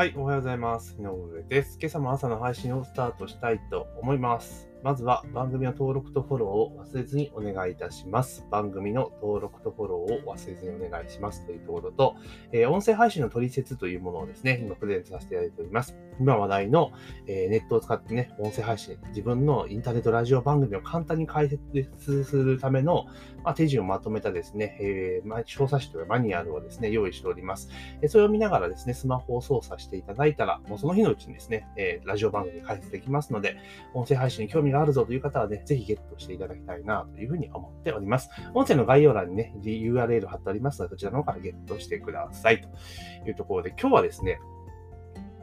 はい、おはようございます。井上です。今朝も朝の配信をスタートしたいと思います。まずは番組の登録とフォローを忘れずにお願いいたします。番組の登録とフォローを忘れずにお願いしますというところと、えー音声配信の取説というものをですね、今プレゼントさせていただいております。今話題の、えネットを使ってね、音声配信、自分のインターネットラジオ番組を簡単に解説するための、ま、手順をまとめたですね、えーまあ、小冊子というマニュアルをですね、用意しております。えそれを見ながらですね、スマホを操作していただいたら、もうその日のうちにですね、えラジオ番組解説できますので、音声配信に興味があるぞという方はね、ぜひゲットしていただきたいなというふうに思っております。音声の概要欄にね、URL 貼ってありますので、そちらの方からゲットしてくださいというところで、今日はですね、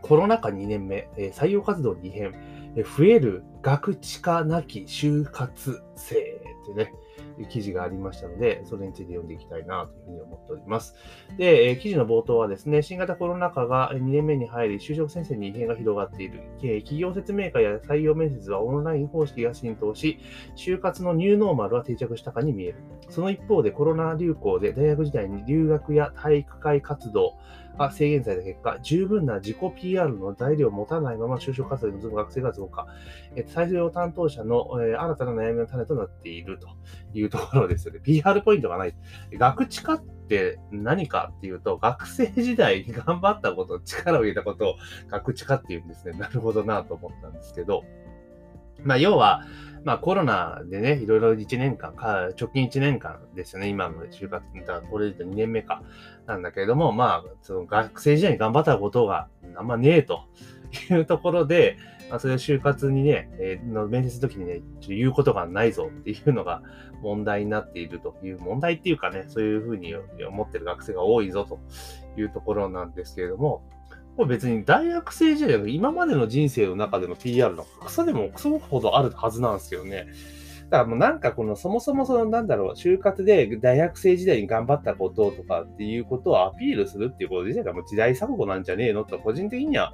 コロナ禍2年目、採用活動に異変、えー増える学知化なき就活生というね、記事がありましたので、それについて読んでいきたいなというふうに思っております。で、記事の冒頭はですね、新型コロナ禍が2年目に入り、就職先生に異変が広がっている。企業説明会や採用面接はオンライン方式が浸透し、就活のニューノーマルは定着したかに見える。その一方でコロナ流行で大学時代に留学や体育会活動が制限された結果、十分な自己 PR の材料を持たないまま就職活動に臨む学生が増加。えー採用担当者の、え新たな悩みの種となっているというところですよね。PR ポイントがない。学知化って何かっていうと、学生時代に頑張ったこと、力を入れたことを学知化っていうんですね。なるほどなと思ったんですけど、まあ、要は、まあ、コロナでね、いろいろ1年間か、直近1年間ですよね。今の就活、だからこれで2年目か、なんだけれども、まあ、その学生時代に頑張ったことがあんまねえというところで、まあ、それを就活にね、えーの面接の時にね、ちょ言うことがないぞっていうのが問題になっているという、問題っていうかね、そういうふうに思ってる学生が多いぞというところなんですけれども、これ別に大学生時代の今までの人生の中での PR のクソでもクソほどあるはずなんですよね。だからもうなんかこのそもそもそのなんだろう、就活で大学生時代に頑張ったこととかっていうことをアピールするっていうこと自体がもう時代錯誤なんじゃねえのと個人的には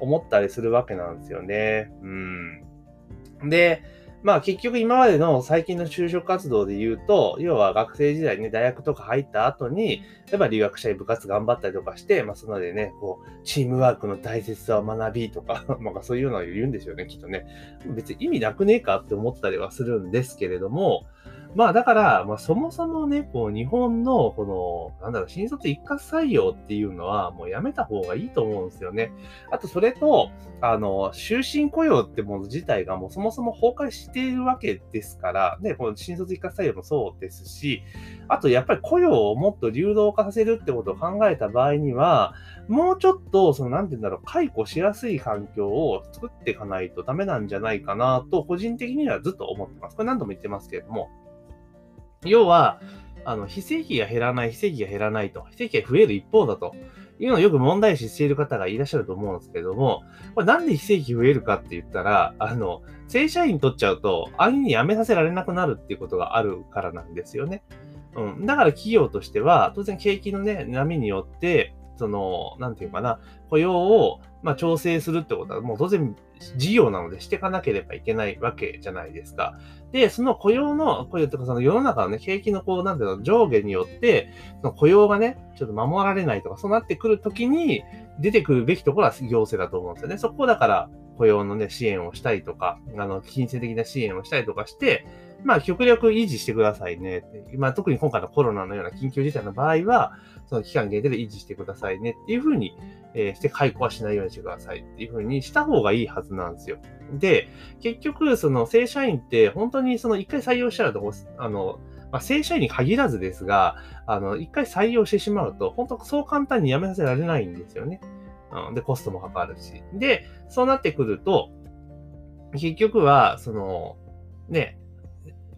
思ったりするわけなんですよね。うん。で、まあ結局今までの最近の就職活動で言うと、要は学生時代に、大学とか入った後に、例えば留学者に部活頑張ったりとかして、まあそのでね、こう、チームワークの大切さを学びとか、まあそういうのを言うんですよね、きっとね。別に意味なくねえかって思ったりはするんですけれども、まあだから、まあそもそもね、こう日本のこの、なんだろう、新卒一括採用っていうのはもうやめた方がいいと思うんですよね。あとそれと、あの、終身雇用ってもの自体がもうそもそも崩壊しているわけですから、ね、この新卒一括採用もそうですし、あとやっぱり雇用をもっと流動化させるってことを考えた場合には、もうちょっと、その、なんて言うんだろう、解雇しやすい環境を作っていかないとダメなんじゃないかなと、個人的にはずっと思ってます。これ何度も言ってますけれども、要は、あの、非正規が減らない、非正規が減らないと、非正規が増える一方だというのをよく問題視している方がいらっしゃると思うんですけども、これなんで非正規増えるかって言ったら、あの、正社員取っちゃうと、安易に辞めさせられなくなるっていうことがあるからなんですよね。うん。だから企業としては、当然景気のね、波によって、その、なんていうかな、雇用を、まあ、調整するってことは、もう当然事業なのでしていかなければいけないわけじゃないですか。で、その雇用の、雇用とかその世の中のね、景気のこう、なんていうの、上下によって、その雇用がね、ちょっと守られないとか、そうなってくるときに、出てくるべきところは行政だと思うんですよね。そこだから、雇用のね、支援をしたりとか、あの、金銭的な支援をしたりとかして、まあ、極力維持してくださいね。まあ、特に今回のコロナのような緊急事態の場合は、その期間限定で維持してくださいねっていうふうに、えーして解雇はしないようにしてくださいっていうふうにした方がいいはずなんですよ。で、結局、その正社員って本当にその一回採用したらと、あの、まあ、正社員に限らずですが、あの、一回採用してしまうと、本当そう簡単に辞めさせられないんですよね。うん、で、コストもかかるし。で、そうなってくると、結局は、その、ね、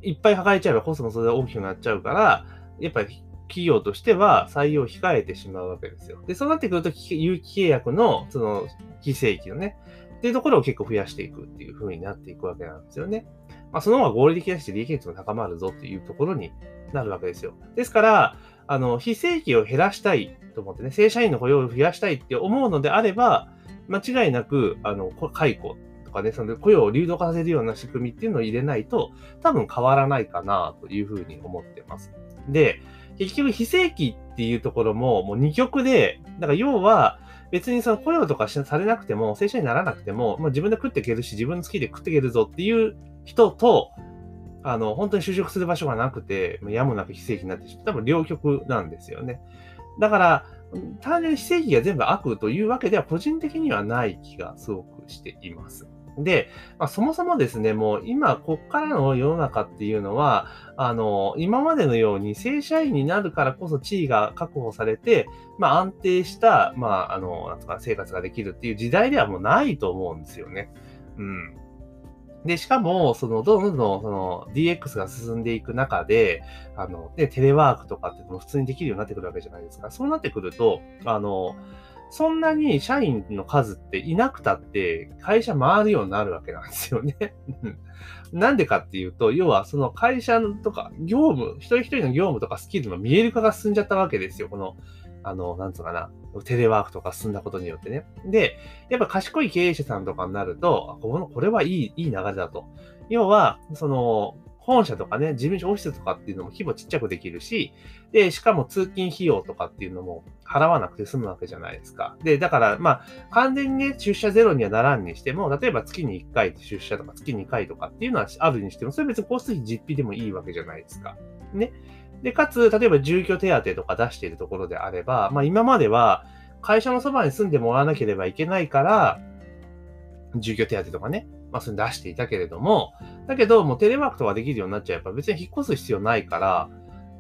いっぱい抱えちゃえばコストもそれで大きくなっちゃうから、やっぱり企業としては採用を控えてしまうわけですよ。で、そうなってくると、有期契約の、その、非正規のね、っていうところを結構増やしていくっていう風になっていくわけなんですよね。まあ、その方が合理的だし、利益率も高まるぞっていうところになるわけですよ。ですから、あの、非正規を減らしたいと思ってね、正社員の雇用を増やしたいって思うのであれば、間違いなく、あの、解雇とかね、その雇用を流動化させるような仕組みっていうのを入れないと、多分変わらないかなというふうに思ってます。で、結局非正規っていうところも、もう二極で、だから要は、別にその雇用とかされなくても、正社員にならなくても、まあ、自分で食っていけるし、自分の好きで食っていけるぞっていう人と、あの、本当に就職する場所がなくて、やむなく非正規になってしまう。多分両極なんですよね。だから、単純に非正規が全部悪というわけでは個人的にはない気がすごくしています。で、まあ、そもそもですね、もう今、こっからの世の中っていうのは、あの、今までのように正社員になるからこそ地位が確保されて、まあ、安定した、まあ、あの、なんとか生活ができるっていう時代ではもうないと思うんですよね。うん。で、しかも、その、どんどん、その、DX が進んでいく中で、あの、で、テレワークとかっても普通にできるようになってくるわけじゃないですか。そうなってくると、あの、そんなに社員の数っていなくたって会社回るようになるわけなんですよね。なんでかっていうと、要はその会社とか業務、一人一人の業務とかスキルの見える化が進んじゃったわけですよ。この、あの、なんつうかな、テレワークとか進んだことによってね。で、やっぱ賢い経営者さんとかになると、この、これはいい、いい流れだと。要は、その、本社とかね、事務所オフィスとかっていうのも規模ちっちゃくできるし、で、しかも通勤費用とかっていうのも払わなくて済むわけじゃないですか。で、だから、まあ、完全にね、出社ゼロにはならんにしても、例えば月に1回出社とか月2回とかっていうのはあるにしても、それ別にコス費実費でもいいわけじゃないですか。ね。で、かつ、例えば住居手当とか出しているところであれば、まあ今までは会社のそばに住んでもらわなければいけないから、住居手当とかね、まあ、それ出していたけれども、だけど、もうテレワークとかできるようになっちゃえば別に引っ越す必要ないから、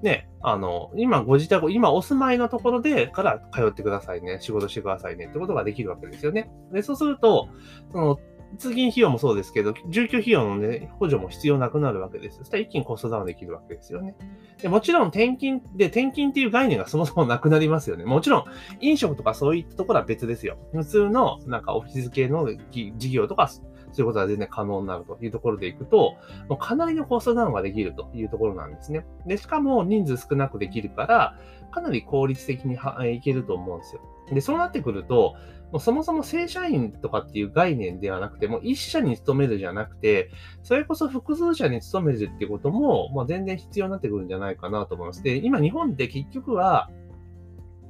ね、あの、今ご自宅、今お住まいのところでから通ってくださいね、仕事してくださいねってことができるわけですよね。で、そうすると、その、通勤費用もそうですけど、住居費用のね、補助も必要なくなるわけです。そしたら一気にコストダウンできるわけですよね。でもちろん転勤で、転勤っていう概念がそもそもなくなりますよね。もちろん、飲食とかそういったところは別ですよ。普通の、なんかオフィス系の事業とか、そういうことは全然可能になるというところでいくと、もうかなりのコストダウンができるというところなんですね。で、しかも人数少なくできるから、かなり効率的にいけると思うんですよ。で、そうなってくると、もうそもそも正社員とかっていう概念ではなくて、もう一社に勤めるじゃなくて、それこそ複数社に勤めるっていうことも、まあ、全然必要になってくるんじゃないかなと思います。で、今日本って結局は、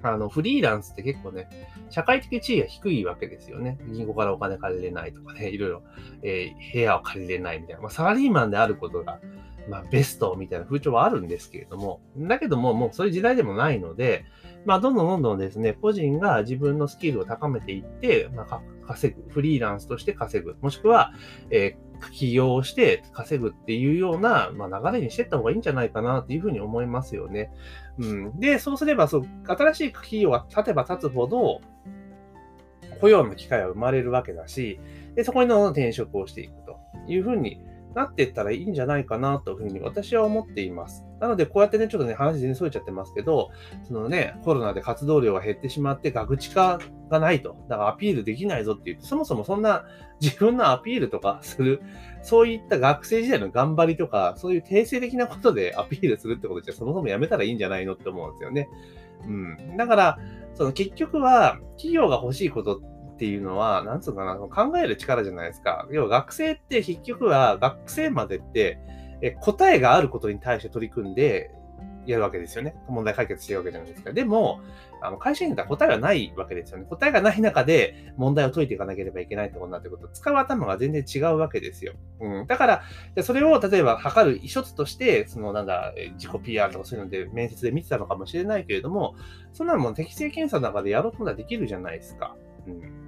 あの、フリーランスって結構ね、社会的地位が低いわけですよね。銀行からお金借りれないとかね、いろいろ、えー、部屋を借りれないみたいな。まあ、サラリーマンであることが、まあ、ベストみたいな風潮はあるんですけれども、だけども、もうそういう時代でもないので、まあ、どんどんどんどんですね、個人が自分のスキルを高めていって、まあ、稼ぐ、フリーランスとして稼ぐ、もしくは、えー、起業して稼ぐっていうような、まあ、流れにしていった方がいいんじゃないかなっていうふうに思いますよね。うん。で、そうすれば、そう、新しい企業が立てば立つほど、雇用の機会は生まれるわけだし、で、そこにどんどん転職をしていくというふうになっていったらいいんじゃないかなというふうに私は思っています。なので、こうやってね、ちょっとね、話全然それちゃってますけど、そのね、コロナで活動量が減ってしまって、学知化がないと。だからアピールできないぞって言って、そもそもそんな自分のアピールとかする、そういった学生時代の頑張りとか、そういう定性的なことでアピールするってことじゃ、そもそもやめたらいいんじゃないのって思うんですよね。うん。だから、その結局は、企業が欲しいことっていうのは、なんつうかな、考える力じゃないですか。要は学生って結局は学生までってえ答えがあることに対して取り組んでやるわけですよね。問題解決してるわけじゃないですか。でも、あの会社員だったら答えがないわけですよね。答えがない中で問題を解いていかなければいけないってことになってくると、使う頭が全然違うわけですよ。うん。だから、それを例えば測る一つとして、そのなんだ、自己 PR とかそういうので面接で見てたのかもしれないけれども、そんなのも適正検査の中でやろうともできるじゃないですか。うん。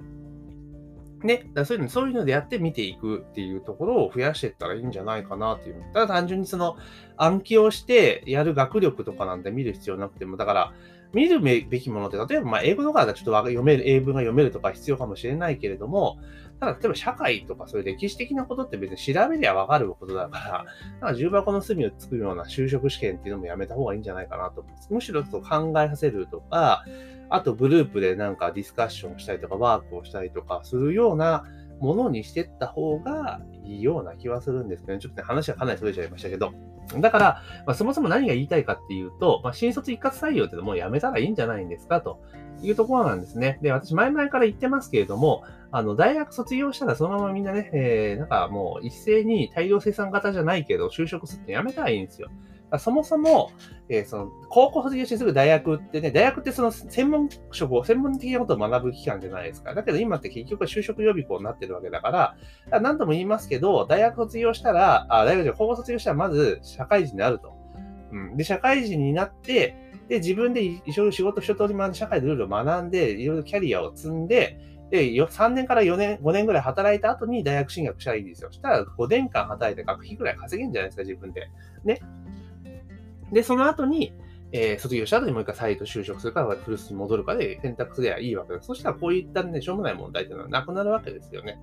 ね、だそういうの、そういうのでやって見ていくっていうところを増やしていったらいいんじゃないかなっていう。ただ単純にその暗記をしてやる学力とかなんて見る必要なくても、だから見るべきものって、例えばまあ英語とかだとちょっと読める、英文が読めるとか必要かもしれないけれども、ただ例えば社会とかそういう歴史的なことって別に調べりゃわかることだから、だから重箱の隅を作るような就職試験っていうのもやめた方がいいんじゃないかなと思います。むしろ考えさせるとか、あとグループでなんかディスカッションしたりとかワークをしたりとかするようなものにしていった方がいいような気はするんですけど、ね、ちょっとね、話はかなりそれちゃいましたけど。だから、まあ、そもそも何が言いたいかっていうと、まあ、新卒一括採用ってもうやめたらいいんじゃないんですか？というところなんですね。で、私前々から言ってますけれども、あの、大学卒業したらそのままみんなね、えー、なんかもう一斉に大量生産型じゃないけど、就職するってやめたらいいんですよ。そもそも、えー、その、高校卒業してすぐ大学ってね、大学ってその専門職を、専門的なことを学ぶ期間じゃないですか。だけど今って結局は就職予備校になってるわけだから、何度も言いますけど、大学卒業したら、あ、大学じゃ高校卒業したらまず社会人になると。うん。で、社会人になって、で、自分で一生仕事一通り学んで、社会でルールを学んで、いろいろキャリアを積んで、で、3年から4年、5年ぐらい働いた後に大学進学したらいいんですよ。したら5年間働いて学費ぐらい稼げるんじゃないですか、自分で。ね。で、その後に、えー、卒業した後にもう一回再度就職するか、古巣に戻るかで選択すればいいわけです。そしたらこういったね、しょうもない問題っていうのはなくなるわけですよね。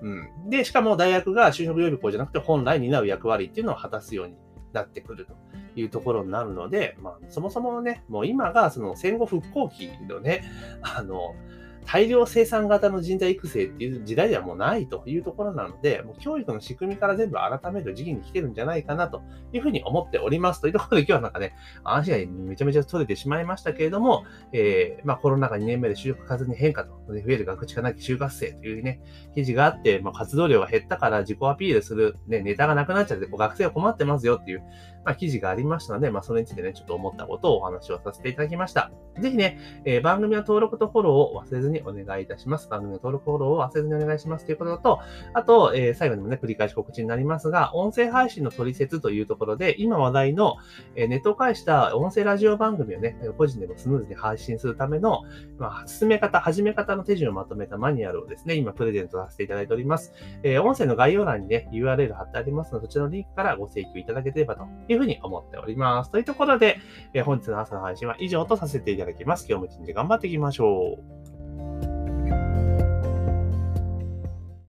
うん。で、しかも大学が就職予備校じゃなくて本来担う役割っていうのを果たすようになってくるというところになるので、まあ、そもそもね、もう今がその戦後復興期のね、あの、大量生産型の人材育成っていう時代ではもうないというところなので、もう教育の仕組みから全部改める時期に来てるんじゃないかなというふうに思っております。というところで今日はなんかね、話がめちゃめちゃ取れてしまいましたけれども、えー、まあコロナ禍2年目で就職活に変化と、増える学知化なき就活生というね、記事があって、まあ活動量が減ったから自己アピールする、ね、ネタがなくなっちゃって、学生は困ってますよっていう、まあ記事がありましたので、まあそれについてね、ちょっと思ったことをお話をさせていただきました。ぜひね、えー、番組の登録とフォローを忘れずににお願いいたします。番組の登録フォローを忘れずにお願いしますということと、あと、えー、最後にもね、繰り返し告知になりますが、音声配信の取説というところで、今話題の、えー、ネットを介した音声ラジオ番組をね、個人でもスムーズに配信するための、まあ、進め方、始め方の手順をまとめたマニュアルをですね、今プレゼントさせていただいております。えー、音声の概要欄にね、URL 貼ってありますので、そちらのリンクからご請求いただければというふうに思っております。というところで、えー、本日の朝の配信は以上とさせていただきます。今日も一日頑張っていきましょう。